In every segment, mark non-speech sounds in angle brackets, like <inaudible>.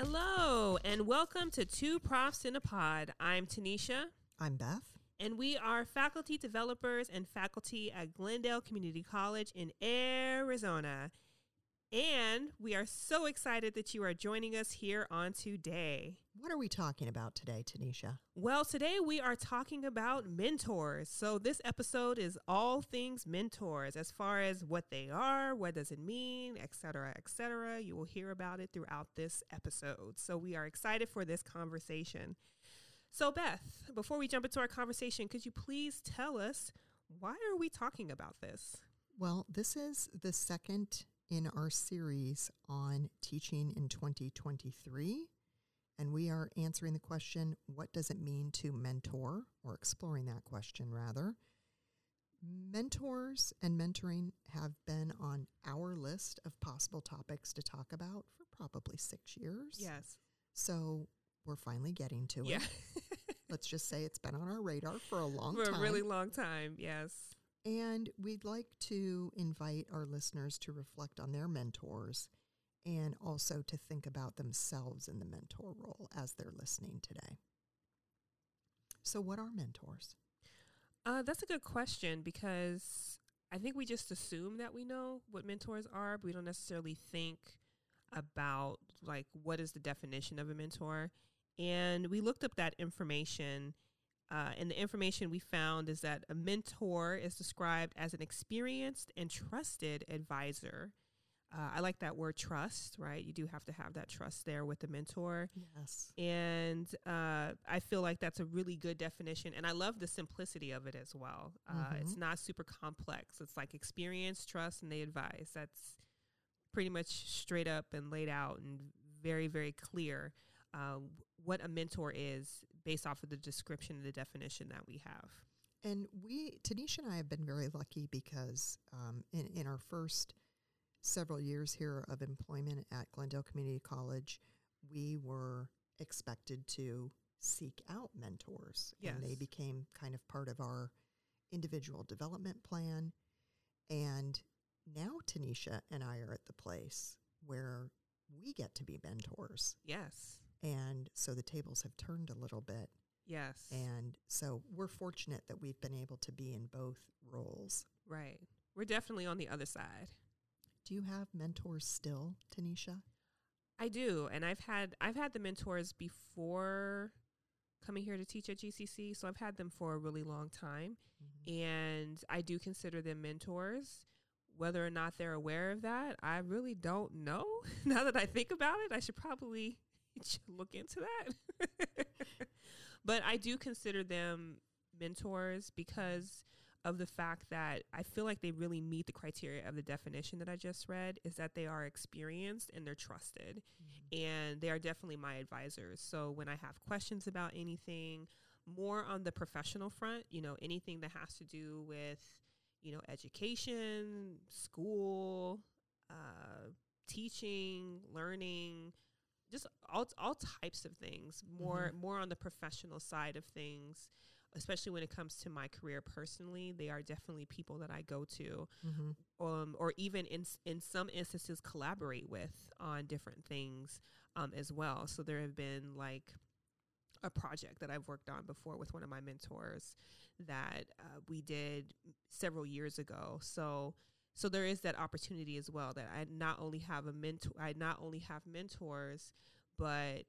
Hello, and welcome to Two Profs in a Pod. I'm Tanisha, I'm Beth. and we are faculty developers and faculty at Glendale Community College in Arizona. And we are so excited that you are joining us here on today. What are we talking about today, Tanisha? Well, today we are talking about mentors. So this episode is all things mentors as far as what they are, what does it mean, etc., etc. You will hear about it throughout this episode. So we are excited for this conversation. So Beth, before we jump into our conversation, could you please tell us why are we talking about this? Well, this is the second in our series on teaching in 2023. And we are answering the question what does it mean to mentor, or exploring that question rather. Mentors and mentoring have been on our list of possible topics to talk about for probably six years. Yes. So we're finally getting to Yeah. it. <laughs> Let's just say it's been on our radar for a long For time. a really long time. Yes. And we'd like to invite our listeners to reflect on their mentors and also to think about themselves in the mentor role as they're listening today. So, what are mentors? Uh, that's a good question because I think we just assume that we know what mentors are, but we don't necessarily think about like what is the definition of a mentor. And we looked up that information, uh, and the information we found is that a mentor is described as an experienced and trusted advisor. Uh, I like that word trust, right? You do have to have that trust there with the mentor. Yes. And uh, I feel like that's a really good definition. And I love the simplicity of it as well. Uh, It's not super complex. It's like experience, trust, and they advise. That's pretty much straight up and laid out and very, very clear uh, what a mentor is based off of the description and the definition that we have. And we, Tanisha and I have been very lucky because um, in, in our first several years here of employment at Glendale Community College, we were expected to seek out mentors. And they became kind of part of our individual development plan. And now Tanisha and I are at the place where we get to be mentors. Yes. And so the tables have turned a little bit. Yes. And so we're fortunate that we've been able to be in both roles. right. We're definitely on the other side. Do you have mentors still, Tanisha? I do, and I've had I've had the mentors before coming here to teach at GCC, so I've had them for a really long time, mm-hmm. and I do consider them mentors. Whether or not they're aware of that, I really don't know. <laughs> now that I think about it, I should probably <laughs> look into that. <laughs> but I do consider them mentors because of the fact that I feel like they really meet the criteria of the definition that I just read is that they are experienced and they're trusted and they are definitely my advisors. So when I have questions about anything more on the professional front, you know, anything that has to do with, you know, education, school, uh, teaching, learning, just all all types of things. More more on the professional side of things, especially when it comes to my career personally. They are definitely people that I go to, um, or even in in some instances collaborate with on different things um, as well. So there have been like a project that I've worked on before with one of my mentors that uh, we did several years ago. So so there is that opportunity as well that I not only have a mentor, I not only have mentors, but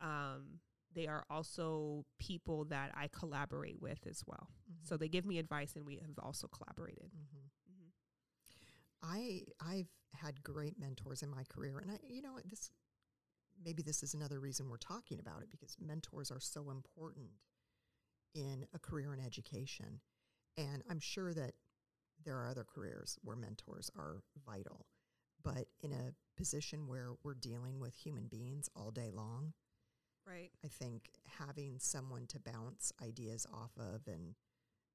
um, they are also people that I collaborate with as well. Mm-hmm. So they give me advice, and we have also collaborated. Mm-hmm. Mm-hmm. I I've had great mentors in my career, and I you know this maybe this is another reason we're talking about it because mentors are so important in a career in education, and I'm sure that there are other careers where mentors are vital, but in a position where we're dealing with human beings all day long, Right. I think having someone to bounce ideas off of and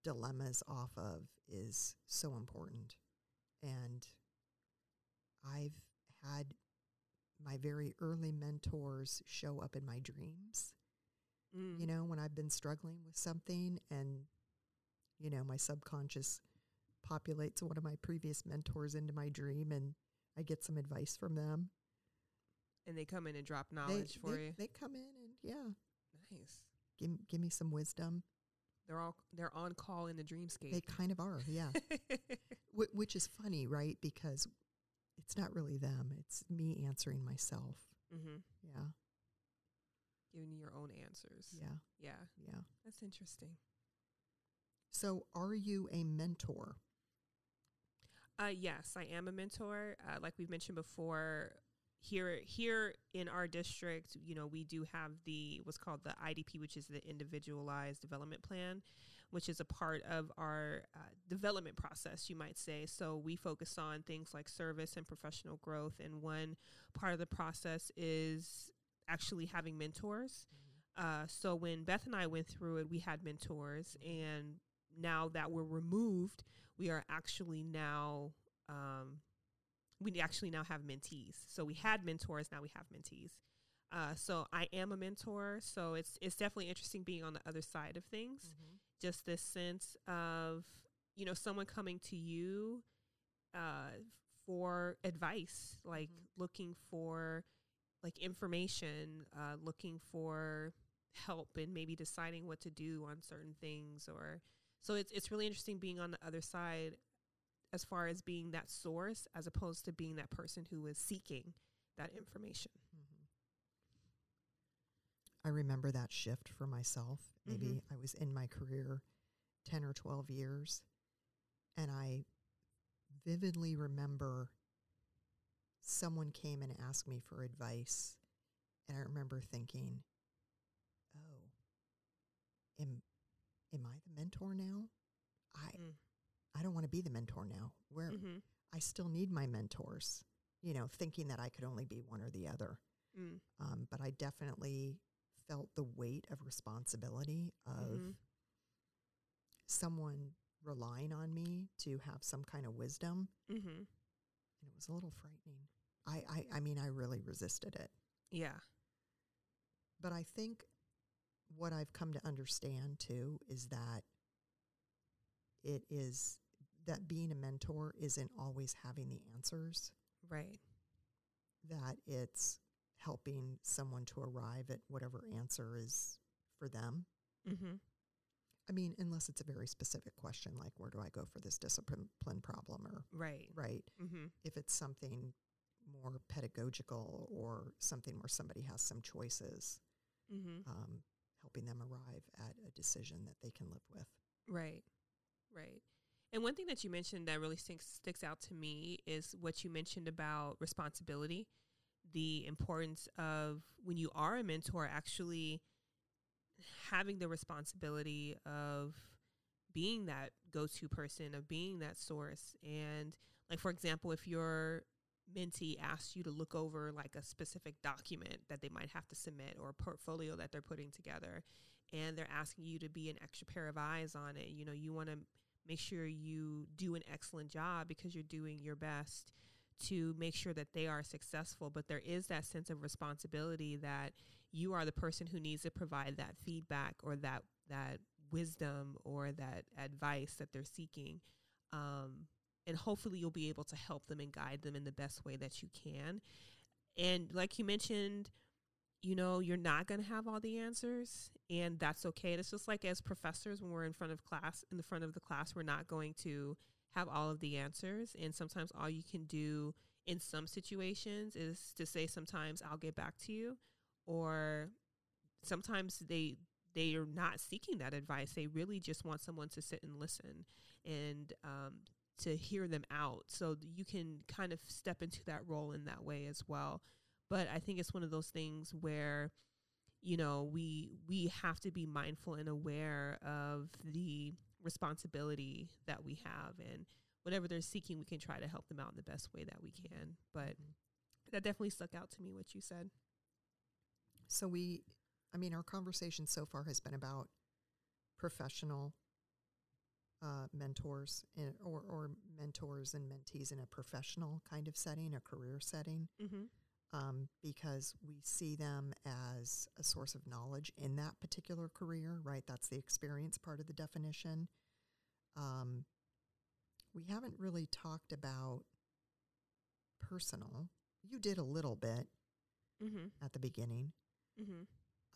dilemmas off of is so important. And I've had my very early mentors show up in my dreams. Mm. You know, when I've been struggling with something and, you know, my subconscious populates one of my previous mentors into my dream and I get some advice from them. And they come in and drop They, knowledge for they, you. they come in and yeah, Nice. give give me some wisdom. They're all they're on call in the dreamscape. They kind of are, yeah. <laughs> Wh- which is funny, right? Because it's not really them; it's me answering myself. mm-hmm. Yeah, Giving you your own answers. yeah, Yeah. yeah. That's interesting. So, are you a mentor? Uh, yes, I am a mentor. Uh, like we've mentioned before, here here in our district, you know, we do have the what's called the IDP, which is the Individualized Development Plan, which is a part of our uh, development process, you might say. So we focus on things like service and professional growth, and one part of the process is actually having mentors. Uh, so when Beth and I went through it, we had mentors, and now that we're removed, we are actually now um, we actually now have mentees. So we had mentors, now we have mentees. Uh, so I am a mentor. So it's it's definitely interesting being on the other side of things. Just this sense of you know someone coming to you uh, for advice, like Mhm. looking for like information, uh, looking for help and maybe deciding what to do on certain things or so it's it's really interesting being on the other side as far as being that source as opposed to being that person who is seeking that information. Mhm. I remember that shift for myself. Maybe Mhm. I was in my career 10 or 12 years, and I vividly remember someone came and asked me for advice. And I remember thinking, oh, am, am I the mentor now? I, Mm. I don't want to be the mentor now. Where Mm-hmm. I still need my mentors, you know, thinking that I could only be one or the other. Mm. Um, but I definitely felt the weight of responsibility of Mhm. someone relying on me to have some kind of wisdom, Mm-hmm. and it was a little frightening. I, I, I mean, I really resisted it. Yeah. But I think what I've come to understand too is that it is that being a mentor isn't always having the answers, Right. that it's helping someone to arrive at whatever answer is for them. Mm-hmm. I mean, unless it's a very specific question like where do I go for this discipline problem or Right. right. Mm-hmm. If it's something more pedagogical or something where somebody has some choices, Mm-hmm. um, helping them arrive at a decision that they can live with. Right. Right. And one thing that you mentioned that really sticks sticks out to me is what you mentioned about responsibility, the importance of when you are a mentor actually having the responsibility of being that go-to person, of being that source. And like for example, if your mentee asks you to look over like a specific document that they might have to submit or a portfolio that they're putting together and they're asking you to be an extra pair of eyes on it, you know, you want to make sure you do an excellent job because you're doing your best to make sure that they are successful. But there is that sense of responsibility that you are the person who needs to provide that feedback or that that wisdom or that advice that they're seeking. Um, and hopefully you'll be able to help them and guide them in the best way that you can. And like you mentioned, you know, you're not going to have all the answers, and that's okay. It's just like as professors, when we're in front of class, in the front of the class, we're not going to have all of the answers. And sometimes all you can do in some situations is to say, sometimes I'll get back to you, or sometimes they they are not seeking that advice. They really just want someone to sit and listen and um, to hear them out. So you can kind of step into that role in that way as well. But I think it's one of those things where, you know, we we have to be mindful and aware of the responsibility that we have and whatever they're seeking, we can try to help them out in the best way that we can. But Mhm. that definitely stuck out to me what you said. So we, I mean, our conversation so far has been about professional uh, mentors in, or, or mentors and mentees in a professional kind of setting, a career setting, Mm-hmm. um, because we see them as a source of knowledge in that particular career, right? That's the experience part of the definition. Um, we haven't really talked about personal. You did a little bit, Mm-hmm. at the beginning. Mm-hmm.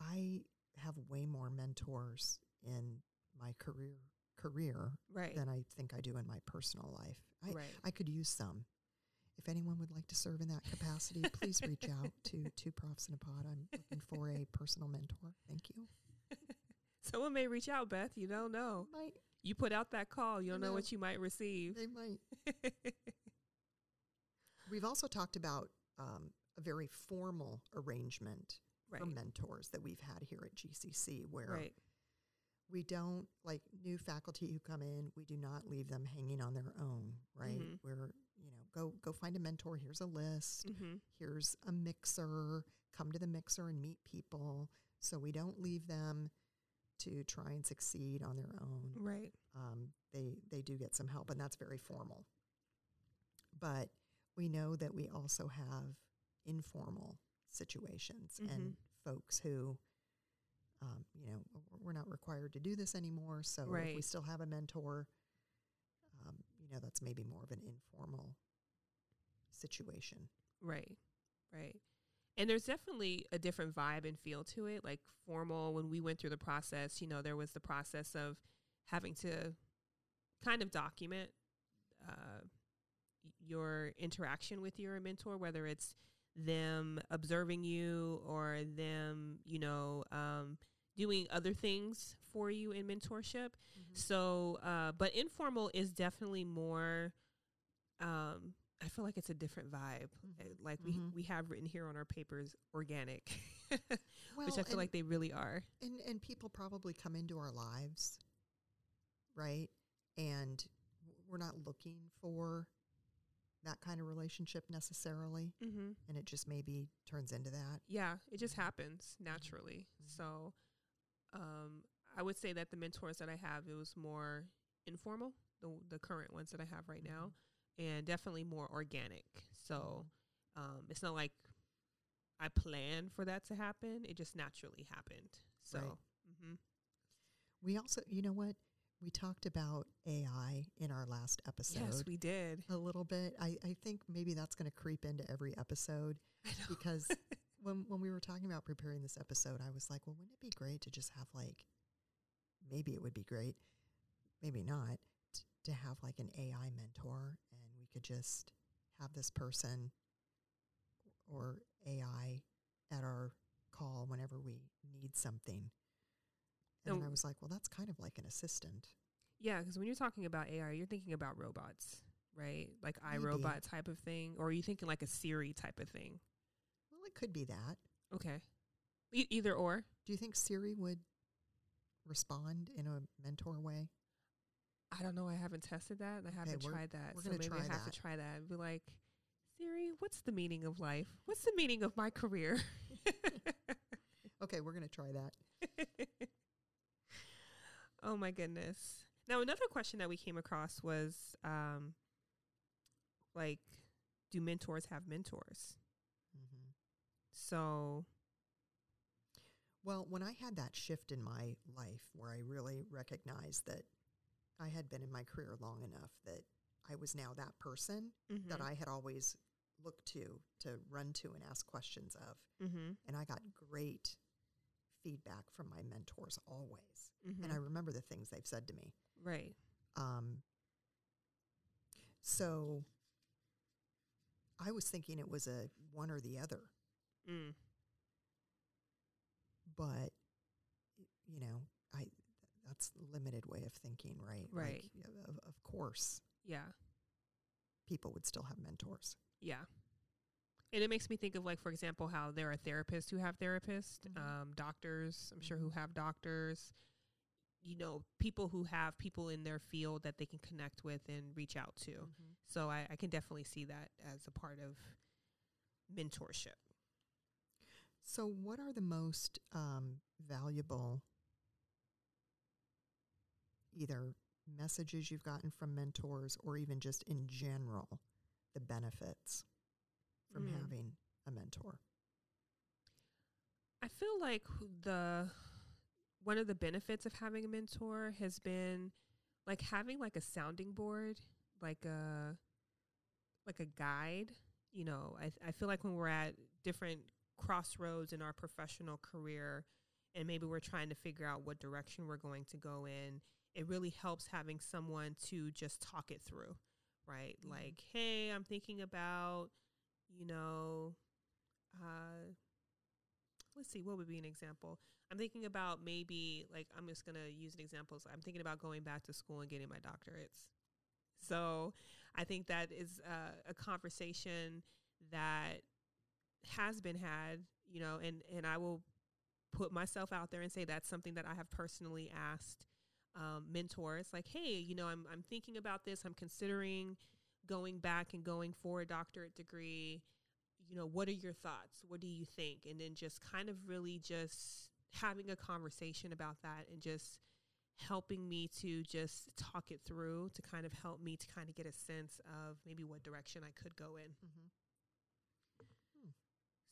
I have way more mentors in my career career Right. than I think I do in my personal life. I, right. I could use some. If anyone would like to serve in that capacity, please reach out to <laughs> two profs in a pod. I'm looking for a personal mentor. Thank you. <laughs> Someone may reach out, Beth. You don't know. Might You put out that call, you don't know know. what you might receive. they might. <laughs> We've also talked about um, a very formal arrangement right. for mentors that we've had here at GCC, where Right. We don't like new faculty who come in. We do not leave them hanging on their own. Right? Mhm. We're you know go go find a mentor. Here's a list. Mm-hmm. here's a mixer, come to the mixer and meet people. So we don't leave them to try and succeed on their own. Right. Um, they they do get some help, and that's very formal. But we know that we also have informal situations and Mhm. folks who, um, you know, not required to do this anymore. So if we still have a mentor, um, you know, that's maybe more of an informal situation. Right. Right. And there's definitely a different vibe and feel to it. Like formal, when we went through the process, you know, there was the process of having to kind of document uh, your interaction with your mentor, whether it's them observing you or them, you know, um, doing other things for you in mentorship. So, uh, but informal is definitely more. Um, I feel like it's a different vibe. Mhm. Uh, Like we Mhm. we have written here on our papers, organic, <laughs> Well, which I feel and- like they really are. And and people probably come into our lives, right? And we're not looking for that kind of relationship necessarily, Mm-hmm. and it just maybe turns into that. Yeah, it just happens naturally. Mhm. So, um, I would say that the mentors that I have, it was more informal. The the current ones that I have right now, and definitely more organic. So, um, it's not like I planned for that to happen. It just naturally happened. So, Right. hmm We also, you know what? We talked about AI in our last episode yes, we did. a little bit. I, I think maybe that's going to creep into every episode <laughs> because <laughs> when when we were talking about preparing this episode, I was like, well, wouldn't it be great to just have like, maybe it would be great, maybe not, t- to have like an AI mentor, and we could just have this person or AI at our call whenever we need something. And No. I was like, well, that's kind of like an assistant. Yeah, because when you're talking about AI, you're thinking about robots, right? Like iRobot type of thing, or are you thinking like a Siri type of thing? Could be that. Okay, e- either or. Do you think Siri would respond in a mentor way? I don't know. I haven't tested that, and I haven't we're- tried that. we're so gonna maybe try I have that. to try that and be like, Siri, what's the meaning of life? What's the meaning of my career? <laughs> Okay, we're going to try that. <laughs> oh my goodness. Now another question that we came across was, um, like, do mentors have mentors? So Well, when I had that shift in my life where I really recognized that I had been in my career long enough that I was now that person that mhm, I had always looked to to run to and ask questions of. mhm, And I got great feedback from my mentors always. mhm, And I remember the things they've said to me. right. Um, so I was thinking it was a one or the other, Mm, but you know, I that's limited way of thinking, right? Right. Like, of, of course, yeah. people would still have mentors. Yeah. And it makes me think of like, for example, how there are therapists who have therapists, Mhm. um, doctors, I'm sure who Mhm. have doctors, you know, people who have people in their field that they can connect with and reach out to. So I, I can definitely see that as a part of mentorship. So, what are the most um, valuable either messages you've gotten from mentors or even just in general the benefits from Mm. having a mentor? I feel like the one of the benefits of having a mentor has been like having like a sounding board, like a like a guide. You know, I I feel like when we're at different crossroads in our professional career and maybe we're trying to figure out what direction we're going to go in, it really helps having someone to just talk it through, right? Mhm. Like, hey, I'm thinking about, you know, uh, let's see, what would be an example? I'm thinking about maybe, like, I'm just going to use an example. So I'm thinking about going back to school and getting my doctorates. So I think that is uh, a conversation that has been had, you know, and, and I will put myself out there and say that's something that I have personally asked um, mentors, like, hey, you know, I'm I'm thinking about this. I'm considering going back and going for a doctorate degree. You know, what are your thoughts? What do you think? And then just kind of really just having a conversation about that and just helping me to just talk it through to kind of help me to kind of get a sense of maybe what direction I could go in. Mm-hmm.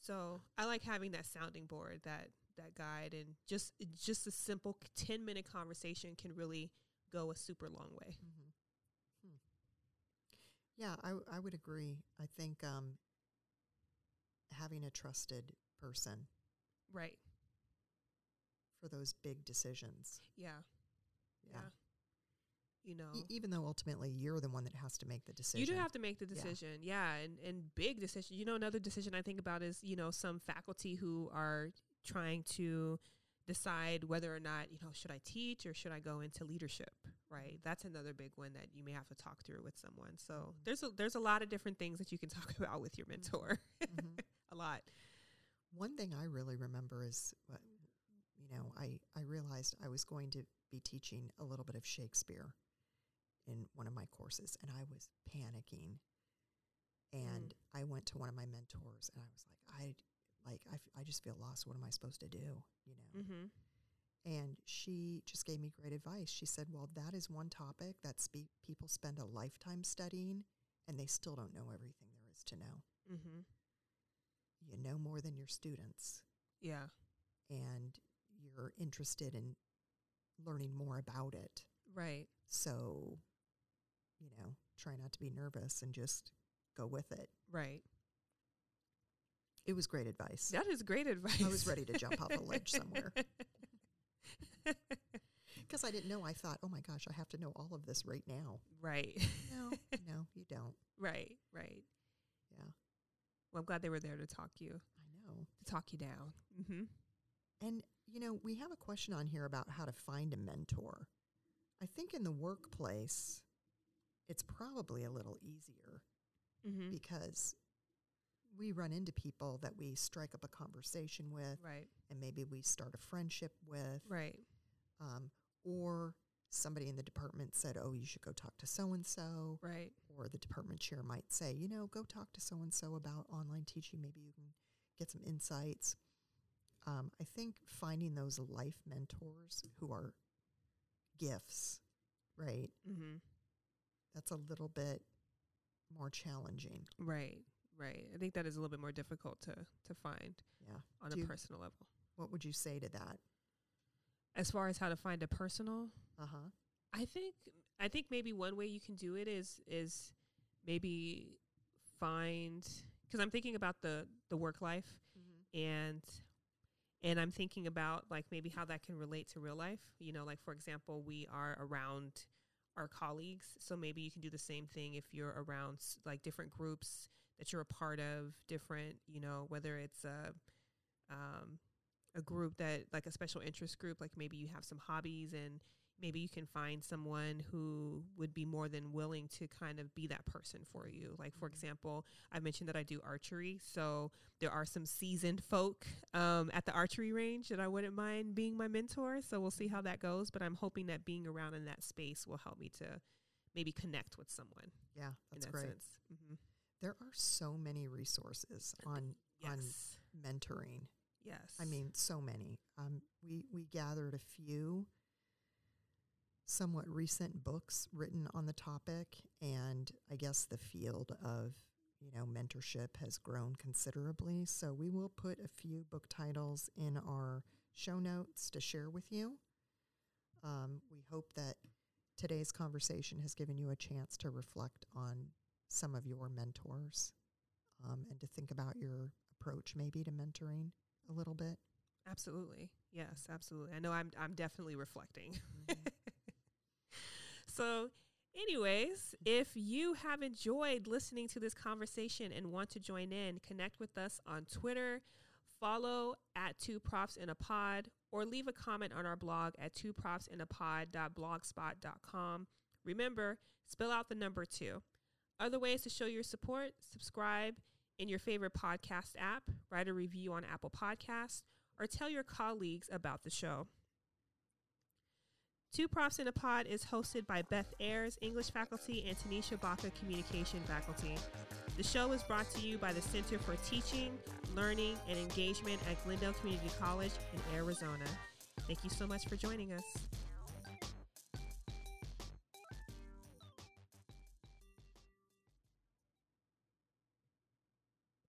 So I like having that sounding board, that that guide, and just just a simple ten minute conversation can really go a super long way. Mm-hmm. Hmm. Yeah, I, I would agree. I think um, having a trusted person Right. for those big decisions. Yeah. Yeah. You know, E- even though ultimately you're the one that has to make the decision. you do have to make the decision. Yeah. And and big decision. You know, another decision I think about is you know some faculty who are trying to decide whether or not you know should I teach or should I go into leadership. Right. That's another big one that you may have to talk through with someone. So Mhm. there's a, there's a lot of different things that you can <laughs> talk about with your mentor. Mhm. <laughs> a lot. One thing I really remember is, what, you know, I, I realized I was going to be teaching a little bit of Shakespeare in one of my courses, and I was panicking. And I went to one of my mentors, and I was like, I like I, f- I just feel lost. What am I supposed to do? You know. Mm-hmm. And she just gave me great advice. She said, "Well, that is one topic that spe- people spend a lifetime studying, and they still don't know everything there is to know. Mm-hmm. You know more than your students." Yeah. and you're interested in learning more about it. Right. So, you know, try not to be nervous and just go with it. Right. It was great advice. That is great advice. I was ready to jump off a ledge somewhere. <laughs> Because I didn't know. I thought, oh my gosh, I have to know all of this right now. right. No, <laughs> no, you don't. right. Right. Yeah, Well, I'm glad they were there to talk you, I know. to talk you down. Mm-hmm. And, you know, we have a question on here about how to find a mentor. I think in the workplace, it's probably a little easier Mm-hmm. because we run into people that we strike up a conversation with Right. and maybe we start a friendship with Right. um, or somebody in the department said oh you should go talk to so and so Right. or the department chair might say you know go talk to so and so about online teaching maybe you can get some insights um, i think finding those life mentors who are gifts right Mm-hmm. That's a little bit more challenging Right. Right. I think that is a little bit more difficult to to find yeah on Do a you- personal level. what would you say to that As far as how to find a personal, uh-huh I think I think maybe one way you can do it is is maybe find because I'm thinking about the the work life and and I'm thinking about like maybe how that can relate to real life. You know, like for example, we are around our colleagues, so maybe you can do the same thing if you're around like different groups that you're a part of, different, you know, whether it's a um, a group that like a special interest group, like maybe you have some hobbies and maybe you can find someone who would be more than willing to kind of be that person for you. Like for Mhm. example, I mentioned that I do archery, so there are some seasoned folk um, at the archery range that I wouldn't mind being my mentor. So we'll see how that goes. But I'm hoping that being around in that space will help me to maybe connect with someone yeah in that's that great sense. Mm-hmm. there are so many resources on on mentoring Yes. I mean, so many. Um, we we gathered a few somewhat recent books written on the topic, and I guess the field of you know mentorship has grown considerably. So we will put a few book titles in our show notes to share with you. Um, we hope that today's conversation has given you a chance to reflect on some of your mentors um, and to think about your approach maybe to mentoring a little bit? Absolutely. Yes, absolutely. I know I'm I'm definitely reflecting. Mm-hmm. <laughs> so, anyways, if you have enjoyed listening to this conversation and want to join in, connect with us on Twitter, follow at two profs in a pod, or leave a comment on our blog at two profs in a pod.blogspot.com. Remember, spell out the number two. Other ways to show your support subscribe in your favorite podcast app, write a review on Apple Podcasts, or tell your colleagues about the show. Two Profs in a Pod is hosted by Beth Ayers, English faculty, and Tanisha Baca, communication faculty. The show is brought to you by the Center for Teaching, Learning, and Engagement at Glendale Community College in Arizona. Thank you so much for joining us.